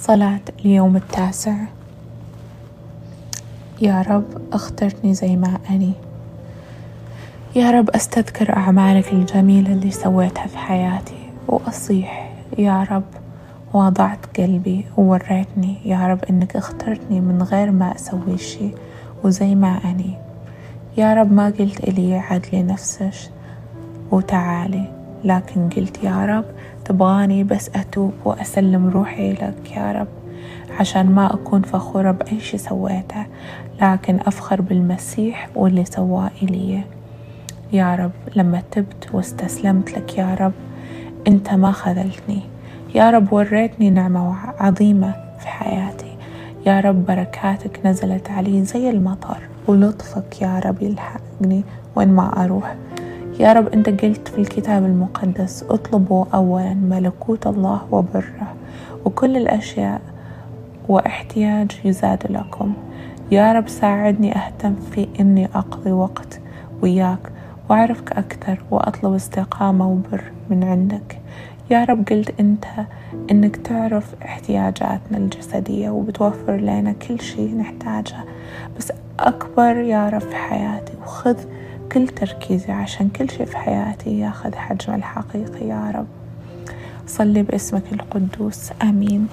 صلاة اليوم التاسع. يا رب اخترتني زي ما أني. يا رب أستذكر أعمالك الجميلة اللي سويتها في حياتي وأصيح يا رب وضعت قلبي ووريتني يا رب إنك اخترتني من غير ما أسوي شي وزي ما أني. يا رب ما قلت إلي عدلي نفسك وتعالي. لكن قلت يا رب تبغاني بس أتوب وأسلم روحي لك يا رب عشان ما أكون فخورة بأي شي سويته لكن أفخر بالمسيح واللي سواه إلي. يا رب لما تبت واستسلمت لك يا رب أنت ما خذلتني. يا رب وريتني نعمة عظيمة في حياتي. يا رب بركاتك نزلت علي زي المطر ولطفك يا رب يلحقني وين ما أروح. يا رب أنت قلت في الكتاب المقدس اطلبوا أولا ملكوت الله وبره وكل الأشياء واحتياج يزاد لكم. يا رب ساعدني أهتم في إني أقضي وقت وياك وأعرفك أكثر وأطلب استقامة وبر من عندك. يا رب قلت أنت إنك تعرف احتياجاتنا الجسدية وبتوفر لنا كل شيء نحتاجه. بس أكبر يا رب في حياتي وخذ كل تركيزي عشان كل شيء في حياتي ياخذ حجمه الحقيقي يا رب. صلي باسمك القدوس آمين.